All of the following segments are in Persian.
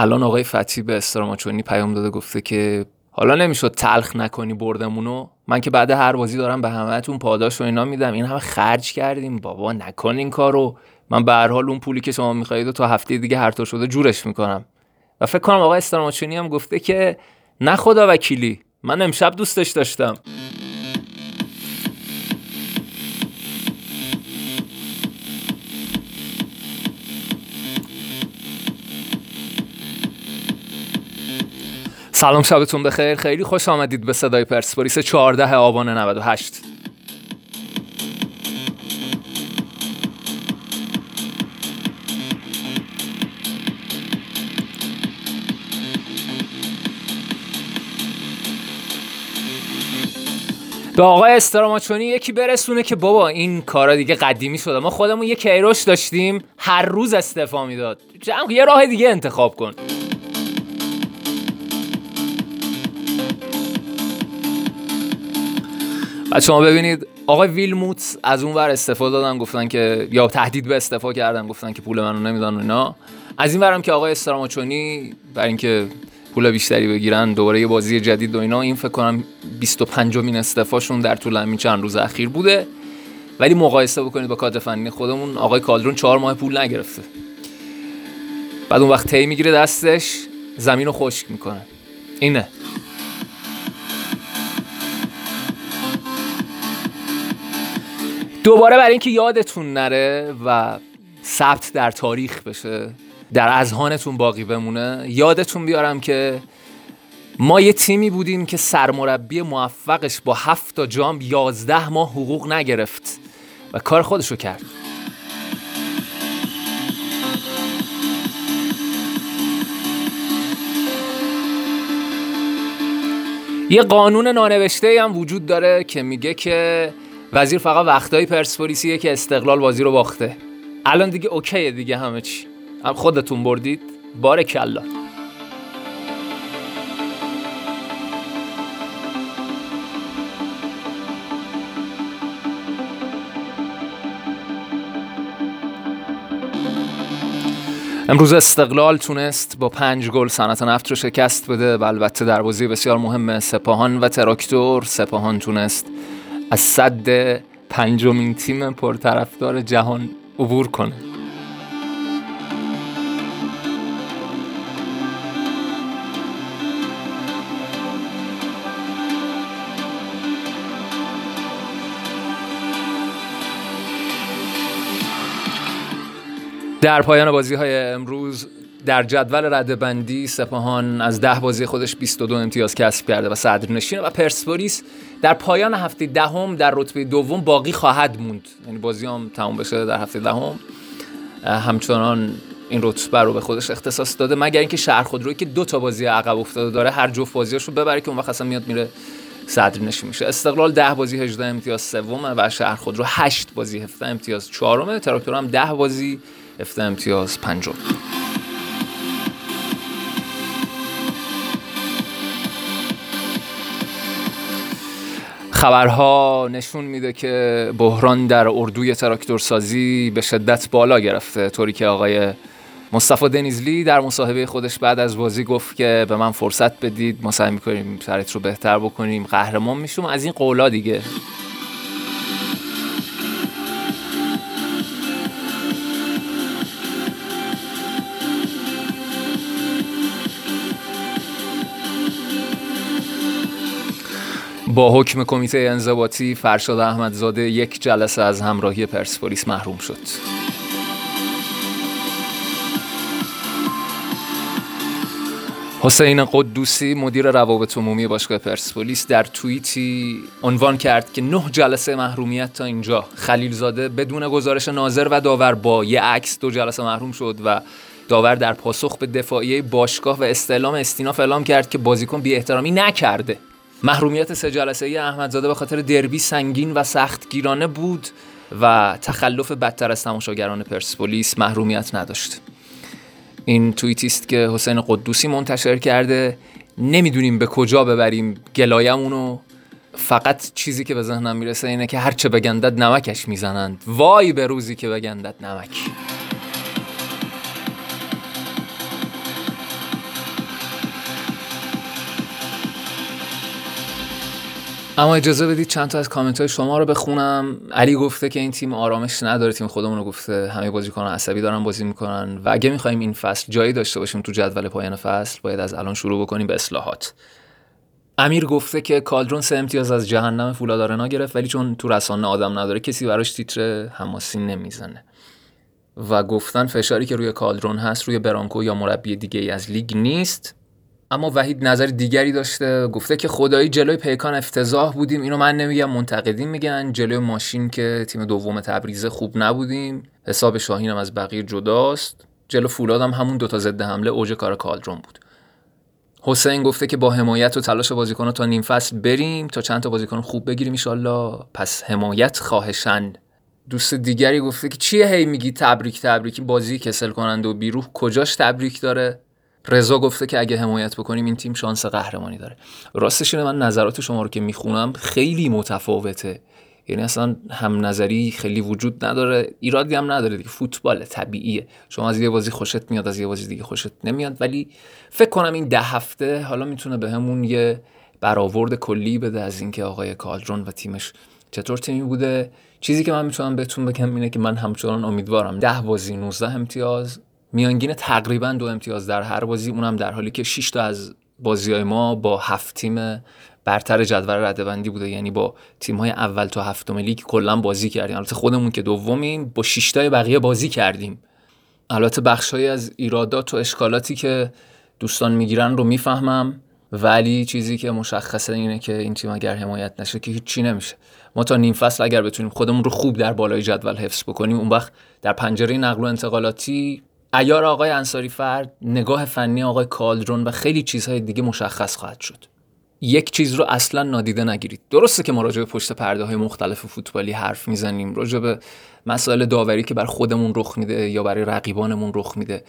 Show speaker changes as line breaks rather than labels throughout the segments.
الان آقای فتی به استراماچونی پیام داده گفته که حالا نمی‌شد تلخ نکنی بردمونو. من که بعد هر بازی دارم به همهتون پاداش و اینا میدم. این همه خرج کردیم. بابا نکن این کارو. من به هر حال اون پولی که شما می‌خواهید تا هفته دیگه هر طور شده جورش می‌کنم. و فکر کنم آقای استراماچونی هم گفته که نه خدا وکیلی. من امشب دوستش داشتم. سلام شبتون بخیر. خیلی خوش آمدید به صدای پرسپولیس 14 آبان 98 به آقای استراماچونی یکی برسونه که بابا این کارا دیگه قدیمی شده. ما خودمون یه کیروش داشتیم هر روز استعفا می‌داد. یه راه دیگه انتخاب کن. بعد شما ببینید آقای ویلموت از اون ور استفاده دادن گفتن که یا تهدید به استفاده کردن گفتن که پول منو نمیدن و اینا. از این ورم که آقای استراماچونی برای اینکه پول بیشتری بگیرن دوباره یه بازی جدید و اینا این فکر کنم 25 مین استفاشون در طول همین چند روز اخیر بوده. ولی مقایسه بکنید با کادر فنی خودمون آقای کالدرون چهار ماه پول نگرفته. بعد اون وقت تی می‌گیره دستش زمین رو خشک می‌کنه. اینه. دوباره برای اینکه یادتون نره و ثبت در تاریخ بشه در اذهانتون باقی بمونه یادتون بیارم که ما یه تیمی بودیم که سرمربی موفقش با هفت تا جام یازده ماه حقوق نگرفت و کار خودشو کرد. یه قانون نانوشته هم وجود داره که میگه که وزیر فقط وقتایی پرسپولیسیه که استقلال بازی رو باخته. الان دیگه اوکیه دیگه همه چی. هم خودتون بردید. بار کلا. امروز استقلال تونست با پنج گل صنعت نفت رو شکست بده و البته در بازی بسیار مهم سپاهان و تراکتور سپاهان تونست از صد پنجمین تیم پرطرفدار جهان عبور کنه. در پایان بازی های امروز در جدول رده بندی سپاهان از ده بازی خودش 22 امتیاز کسب کرده و صدر نشینه و پرسپولیس در پایان هفته دهم در رتبه دوم باقی خواهد موند. یعنی بازی هم تموم بشه در هفته دهم. همچنان این رتبه رو به خودش اختصاص داده مگر اینکه شهر خودرویی که دو تا بازی عقب افتاده داره هر جفت بازیاشو ببره که اون وقت اصلا میاد میره صدر نشین میشه. استقلال 10 بازی 18 امتیاز سومه و شهر خودرو 8 بازی 17 امتیاز چهارمه. تراکتور هم 10 بازی 17 امتیاز پنجم. خبرها نشون میده که بحران در اردوی تراکتورسازی به شدت بالا گرفته. طوری که آقای مصطفی دنیزلی در مصاحبه خودش بعد از بازی گفت که به من فرصت بدید ما سعی می‌کنیم شرایط رو بهتر بکنیم قهرمان میشم از این قولا دیگه. با حکم کمیته انضباطی فرشاد احمدزاده یک جلسه از همراهی پرسپولیس محروم شد. حسین قدوسی مدیر روابط عمومی باشگاه پرسپولیس در توییتی عنوان کرد که نه جلسه محرومیت تا اینجا. خلیلزاده بدون گزارش ناظر و داور با یه عکس دو جلسه محروم شد و داور در پاسخ به دفاعیه باشگاه و استعلام استیناف اعلام کرد که بازیکن بی احترامی نکرده. محرومیت سه جلسه ای احمدزاده به خاطر دربی سنگین و سخت گیرانه بود و تخلف بدتر از تماشاگران پرسپولیس محرومیت نداشت. این توییتی است که حسین قدوسی منتشر کرده. نمی‌دونیم به کجا ببریم گلایمونو فقط چیزی که به ذهنم می‌رسه اینه که هرچه بگندد نمکش می‌زنند. وای به روزی که بگندد نمک. اما اجازه بدید چند تا از کامنت های شما رو بخونم. علی گفته که این تیم آرامش نداره تیم خودمون رو گفته. همه بازیکن عصبی دارن بازی می‌کنن و اگه می‌خوایم این فصل جایی داشته باشیم تو جدول پایان فصل باید از الان شروع بکنیم به اصلاحات. امیر گفته که کالدرون سه امتیاز از جهنم فولادارنا گرفت ولی چون تو رسانه آدم نداره کسی براش تیتر حماسی نمی‌زنه. و گفتن فشاری که روی کالدرون هست روی برانکو یا مربی دیگه ای از لیگ نیست. اما وحید نظر دیگری داشته گفته که خدایی جلوی پیکان افتضاح بودیم. اینو من نمیگم منتقدین میگن. جلوی ماشین که تیم دوم تبریز خوب نبودیم. حساب شاهینم از بقیه جداست. جلو فولادم همون دوتا ضد حمله اوج کار کالدرون بود. حسین گفته که با حمایت و تلاش بازیکن‌ها تا نیم فصل بریم تا چند تا بازیکن خوب بگیریم ان پس حمایت خواهشن. دوست دیگری گفته که چیه هی میگی تبریک تبریکی بازی کسل کننده و بیروح کجاش تبریک داره؟ رضا گفته که اگه حمایت بکنیم این تیم شانس قهرمانی داره. راستش اینه من نظرات شما رو که می‌خونم خیلی متفاوته. یعنی اصلا هم نظری خیلی وجود نداره ایرادی هم نداره دیگه. فوتبال طبیعیه. شما از یه بازی خوشت میاد از یه بازی دیگه خوشت نمیاد. ولی فکر کنم این ده هفته حالا می‌تونه بهمون به یه برآورد کلی بده از اینکه آقای کالدرون و تیمش چطور تیمی بوده. چیزی که من می‌تونم بهتون بگم اینه که من همچنان امیدوارم ده بازی 19 امتیاز میانگین تقریبا دو امتیاز در هر بازی اونم در حالی که 6 تا از بازی های ما با هفت تیم برتر جدول ردبندی بوده. یعنی با تیم های اول تا هفتم لیگ کلا بازی کردیم. البته خودمون که دومیم با 6 تا بقیه بازی کردیم. البته بخشهایی از ایرادات و اشکالاتی که دوستان می‌گیرن رو می‌فهمم ولی چیزی که مشخصه اینه که این تیم اگر حمایت نشه که هیچی نمیشه. ما تا نیم فصل اگر بتونیم خودمون رو خوب در بالای جدول حفظ بکنیم اون وقت در پنجره نقل و انتقالاتی ایار آقای انصاری فرد نگاه فنی آقای کالدرون و خیلی چیزهای دیگه مشخص خواهد شد. یک چیز رو اصلا نادیده نگیرید. درسته که ما راجع به پشت پرده های مختلف فوتبالی حرف می‌زنیم. راجع به مسائل داوری که بر خودمون رخ میده یا برای رقیبانمون رخ میده.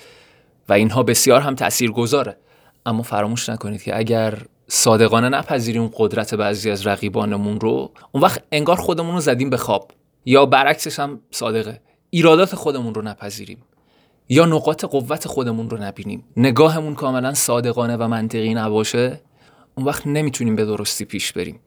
و اینها بسیار هم تأثیر گذاره اما فراموش نکنید که اگر صادقانه نپذیریم قدرت بعضی از رقیبانمون رو اون وقت انگار خودمون رو زدیم به خواب. یا برعکسش هم صادقه. ایرادات خودمون رو نپذیریم. یا نقاط قوت خودمون رو نبینیم. نگاهمون کاملا صادقانه و منطقی نباشه اون وقت نمی‌تونیم به درستی پیش بریم.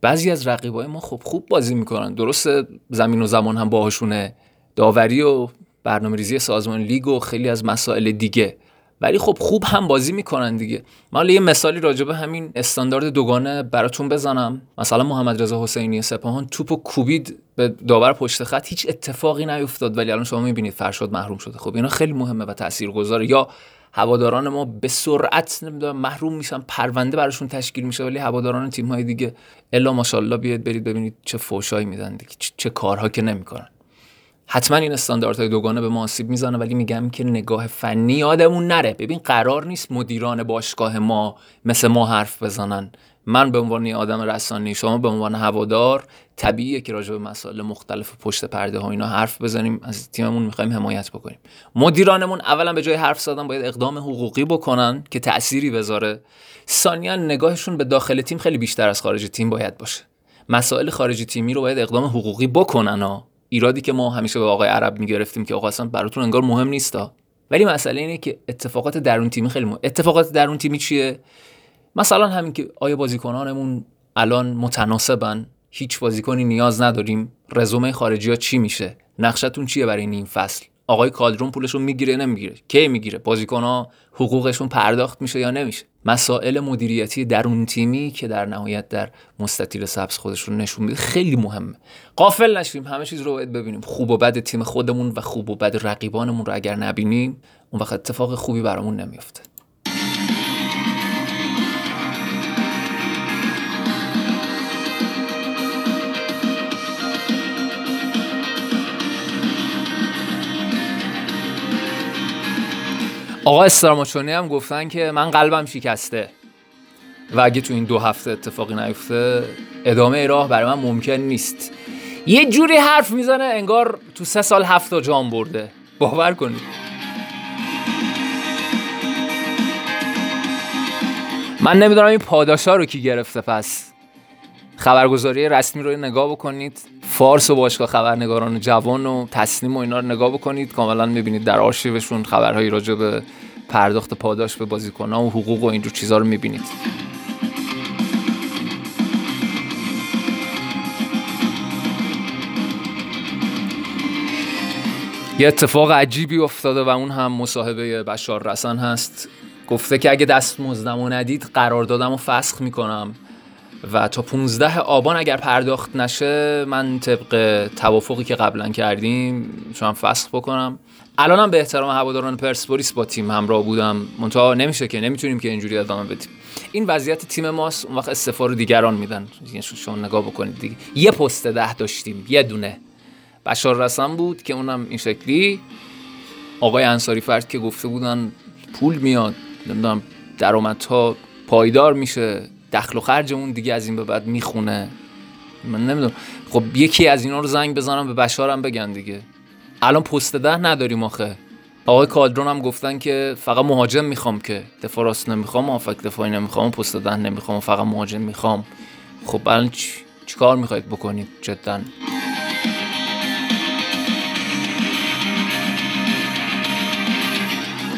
بعضی از رقیبای ما خب خوب بازی می‌کنن. درست زمین و زمان هم باهاشونه. داوری و برنامه ریزی سازمان لیگ و خیلی از مسائل دیگه. ولی خب خوب هم بازی می‌کنن دیگه. من یه مثالی راجبه همین استاندارد دوگانه براتون بزنم. مثلا محمد رضا حسینی سپاهان توپو کوبید به داور پشت خط هیچ اتفاقی نیفتاد ولی الان شما می‌بینید فرشاد محروم شده. خب اینا خیلی مهمه و تاثیرگذاره. یا هواداران ما به سرعت نمی‌دونم محروم میشن پرونده براشون تشکیل میشه ولی هواداران تیم های دیگه الا ماشاءالله بیاد برید ببینید چه فوشایی میدن دیگه. چه کارها که نمی‌کنن. حتما این استانداردهای دوگانه به ما آسیب می‌زنه ولی میگم که نگاه فنی یادمون نره. ببین قرار نیست مدیران باشگاه ما مثل ما حرف بزنن. من به عنوان آدم رسانی شما به عنوان هوادار طبیعیه که راجع به مسائل مختلف پشت پرده ها اینا حرف بزنیم. از تیممون می‌خوایم حمایت بکنیم. مدیرانمون اولا به جای حرف زدن باید اقدام حقوقی بکنن که تأثیری بذاره. ثانیا نگاهشون به داخل تیم خیلی بیشتر از خارج تیم باید باشه. مسائل خارجی تیمی رو باید اقدام حقوقی بکنن ها. ایرادی که ما همیشه به آقای عرب می‌گرفتیم که آقا اصلا براتون انگار مهم نیستا. ولی مسئله اینه که اتفاقات درون تیمی خیلی مهم. اتفاقات درون تیمی چیه؟ مثلا همین که آیا بازیکنانمون الان متناسبن؟ هیچ بازیکنی نیاز نداریم. رزومه خارجی ها چی میشه؟ نقشتون چیه برای این فصل؟ آقای کالدرون پولشون می‌گیره نمی‌گیره؟ کی می‌گیره؟ بازیکن ها حقوقشون پرداخت میشه یا نمیشه؟ مسائل مدیریتی درون تیمی که در نهایت در مستطیل سبز خودشون نشون میده خیلی مهمه. قافل نشیم همه چیز رو باید ببینیم. خوب و بد تیم خودمون و خوب و بد رقیبانمون رو اگر نبینیم اون وقت اتفاق خوبی برامون نمیفته آقا استراماچونی هم گفتن که من قلبم شکسته. و اگه تو این دو هفته اتفاقی نیفته ادامه راه برای من ممکن نیست. یه جوری حرف می‌زنه انگار تو سه سال هفته جام برده. باور کنید. من نمی‌دونم این پاداشا رو کی گرفته پس. خبرگزاری رسمی رو نگاه بکنید. فارس و باشگاه خبرنگاران جوان و تسلیم و اینا رو نگاه بکنید. کاملا می‌بینید در آرشیوشون خبرهایی راجع به پرداخت پاداش به بازیکنها و حقوق و اینجور چیزها رو می‌بینید. یه اتفاق عجیبی افتاده و اون هم مصاحبه بشار رسن هست. گفته که اگه دست مزدم و ندید قراردادم و فسخ می‌کنم. و تا 15 آبان اگر پرداخت نشه من طبق توافقی که قبلا کردیم شما فسخ بکنم. الانم به احترام هواداران پرسپولیس با تیم همراه بودم. منتها نمیشه که نمی‌تونیم که اینجوری ادامه بدیم. این وضعیت تیم ماست اون وقت استفا رو دیگران میدن. یعنی شما نگاه بکنید دیگه. یه پست ده داشتیم یه دونه. بشار رسم بود که اونم این شکلی. آقای انصاری فرد که گفته بودن پول میاد. نمی‌دونم درآمدها پایدار میشه. دخل و خرجمون دیگه از این به بعد می‌خونه. من نمی‌دونم. خب یکی از اینا رو زنگ بزنم به بشارم بگن دیگه. الان پست ده نداریم آخه. آقای کادرون هم گفتن که فقط مهاجم می‌خوام که دفاع راست نمی‌خوام آفک دفاعی نمی‌خوام پست ده نمی‌خوام فقط مهاجم می‌خوام. خب الان چی, چی کار می‌خواید بکنید جدا؟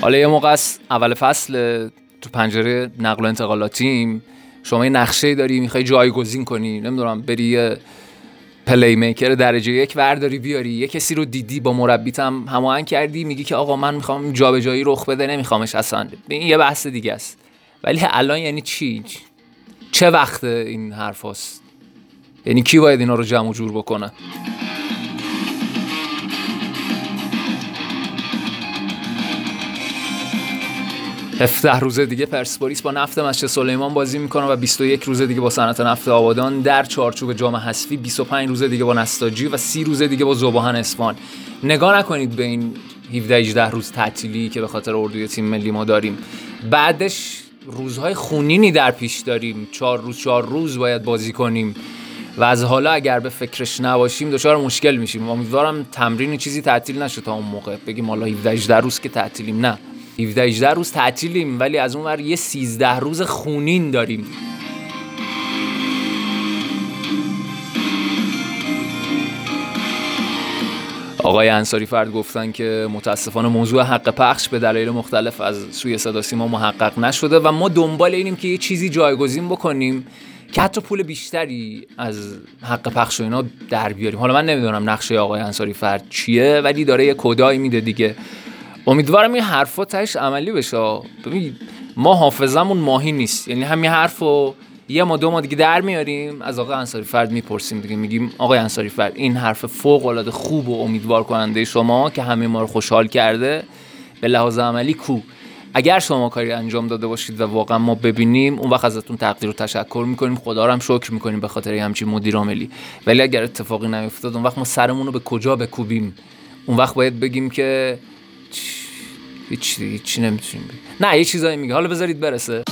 حالا یه موقع اول فصل تو پنجره نقل و انتقالاتیم. شما یه نقشه داری می‌خوای جایگزین کنی نمی‌دونم بری پلی میکر درجه یک ورداری بیاری یه کسی رو دیدی با مربیت هم هماهنگ کردی میگی که آقا من می‌خوام جابجایی رخ بده نمیخوامش اصلا. این یه بحث دیگه است. ولی الان یعنی چی؟ چه وقت این حرف هست؟ یعنی کی باید اینا رو جمع جور بکنه؟ 17 روز دیگه پرسپولیس با نفت مشت سلیمان بازی می‌کنه و 21 روز دیگه با صنعت نفت آبادان در چارچوب جام حذفی 25 روز دیگه با نستاجی و 30 روز دیگه با زباهن اسفان نگاه نکنید به این 17 18 روز تعطیلی که به خاطر اردوی تیم ملی ما داریم. بعدش روزهای خونینی در پیش داریم. چهار روز چهار روز باید بازی کنیم. و از حالا اگر به فکرش نباشیم دچار مشکل میشیم. امیدوارم تمرین چیزی تعطیل نشه تا اون موقع. بگیم حالا 17 18 روز که تعطیلیم نه. 17 18 روز تعطیلیم ولی از اون ور یه 13 روز خونین داریم. آقای انصاری فرد گفتن که متاسفانه موضوع حق پخش به دلایل مختلف از سوی صدا سیما محقق نشده و ما دنبال اینیم که یه چیزی جایگزین بکنیم که حتی پول بیشتری از حق پخش و اینا در بیاریم. حالا من نمی‌دونم نقشه آقای انصاری فرد چیه ولی داره یه کدایی میده دیگه. امیدوارم این حرفا تش عملی بشه. ببین ما حافظمون ماهی نیست. یعنی همین حرفو یه ما دو ما دیگه در میاریم. از آقای انصاری فرد می‌پرسیم دیگه. میگیم آقای انصاری فرد این حرف فوق العاده خوب و امیدوار کننده شما که همه ما رو خوشحال کرده به لحاظ عملی کو. اگر شما کاری انجام داده باشید و واقعا ما ببینیم اون وقت ازتون تقدیر و تشکر می‌کنیم. خدا رو هم شکر می‌کنیم به خاطر همچین مدیر عاملی. ولی اگر اتفاقی نیفتاد اون وقت ما سرمون رو به کجا بکوبیم؟ اون وقت باید بگیم که هیچ هیچی نمی‌تونیم بگیم. نه یه چیزایی میگه. حالا بذارید برسه.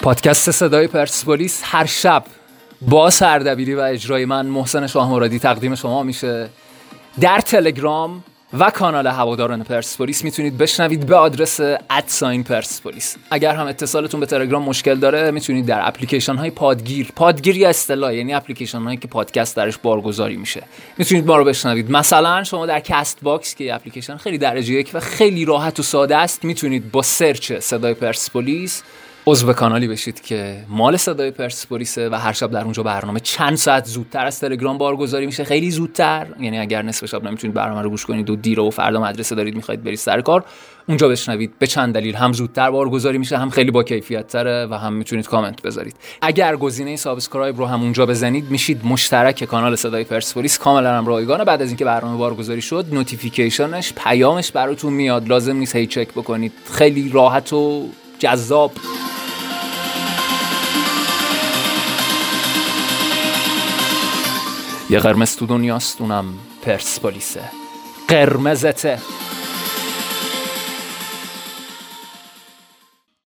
پادکست صدای پرسپولیس هر شب با سردبیری و اجرای من محسن شاه مرادی تقدیم شما میشه. در تلگرام و کانال هواداران پرسپولیس می‌تونید بشنوید به آدرس at sign پرسپولیس اگر هم اتصالتون به تلگرام مشکل داره می‌تونید در اپلیکیشن های پادگیر. پادگیر به اصطلاح یعنی اپلیکیشن هایی که پادکست درش بارگذاری میشه. می‌تونید ما رو بشنوید. مثلا شما در Castbox که اپلیکیشن خیلی درجه یک و خیلی راحت و ساده است می‌تونید با search صدای پرسپولیس عضو کانالی بشید که مال صدای پرسپولیسه و هر شب در اونجا برنامه چند ساعت زودتر از تلگرام بارگذاری میشه. خیلی زودتر. یعنی اگر نصف شب نمی‌تونید برنامه رو گوش کنید و دیر و فردا مدرسه دارید می‌خواید برید سر کار اونجا بشنوید. به چند دلیل. هم زودتر بارگذاری میشه هم خیلی با کیفیت تره و هم می‌تونید کامنت بذارید. اگر گزینه subscribe رو هم اونجا بزنید میشید مشترک کانال صدای پرسپولیس. کاملا هم رایگانه. بعد از اینکه برنامه بارگذاری شد notification ش پیامش براتون میاد. لازم نیست هی چک بکنید. خیلی راحت و جذاب. یه قرمز تو دنیاست اونم پرسپولیسه. قرمزته.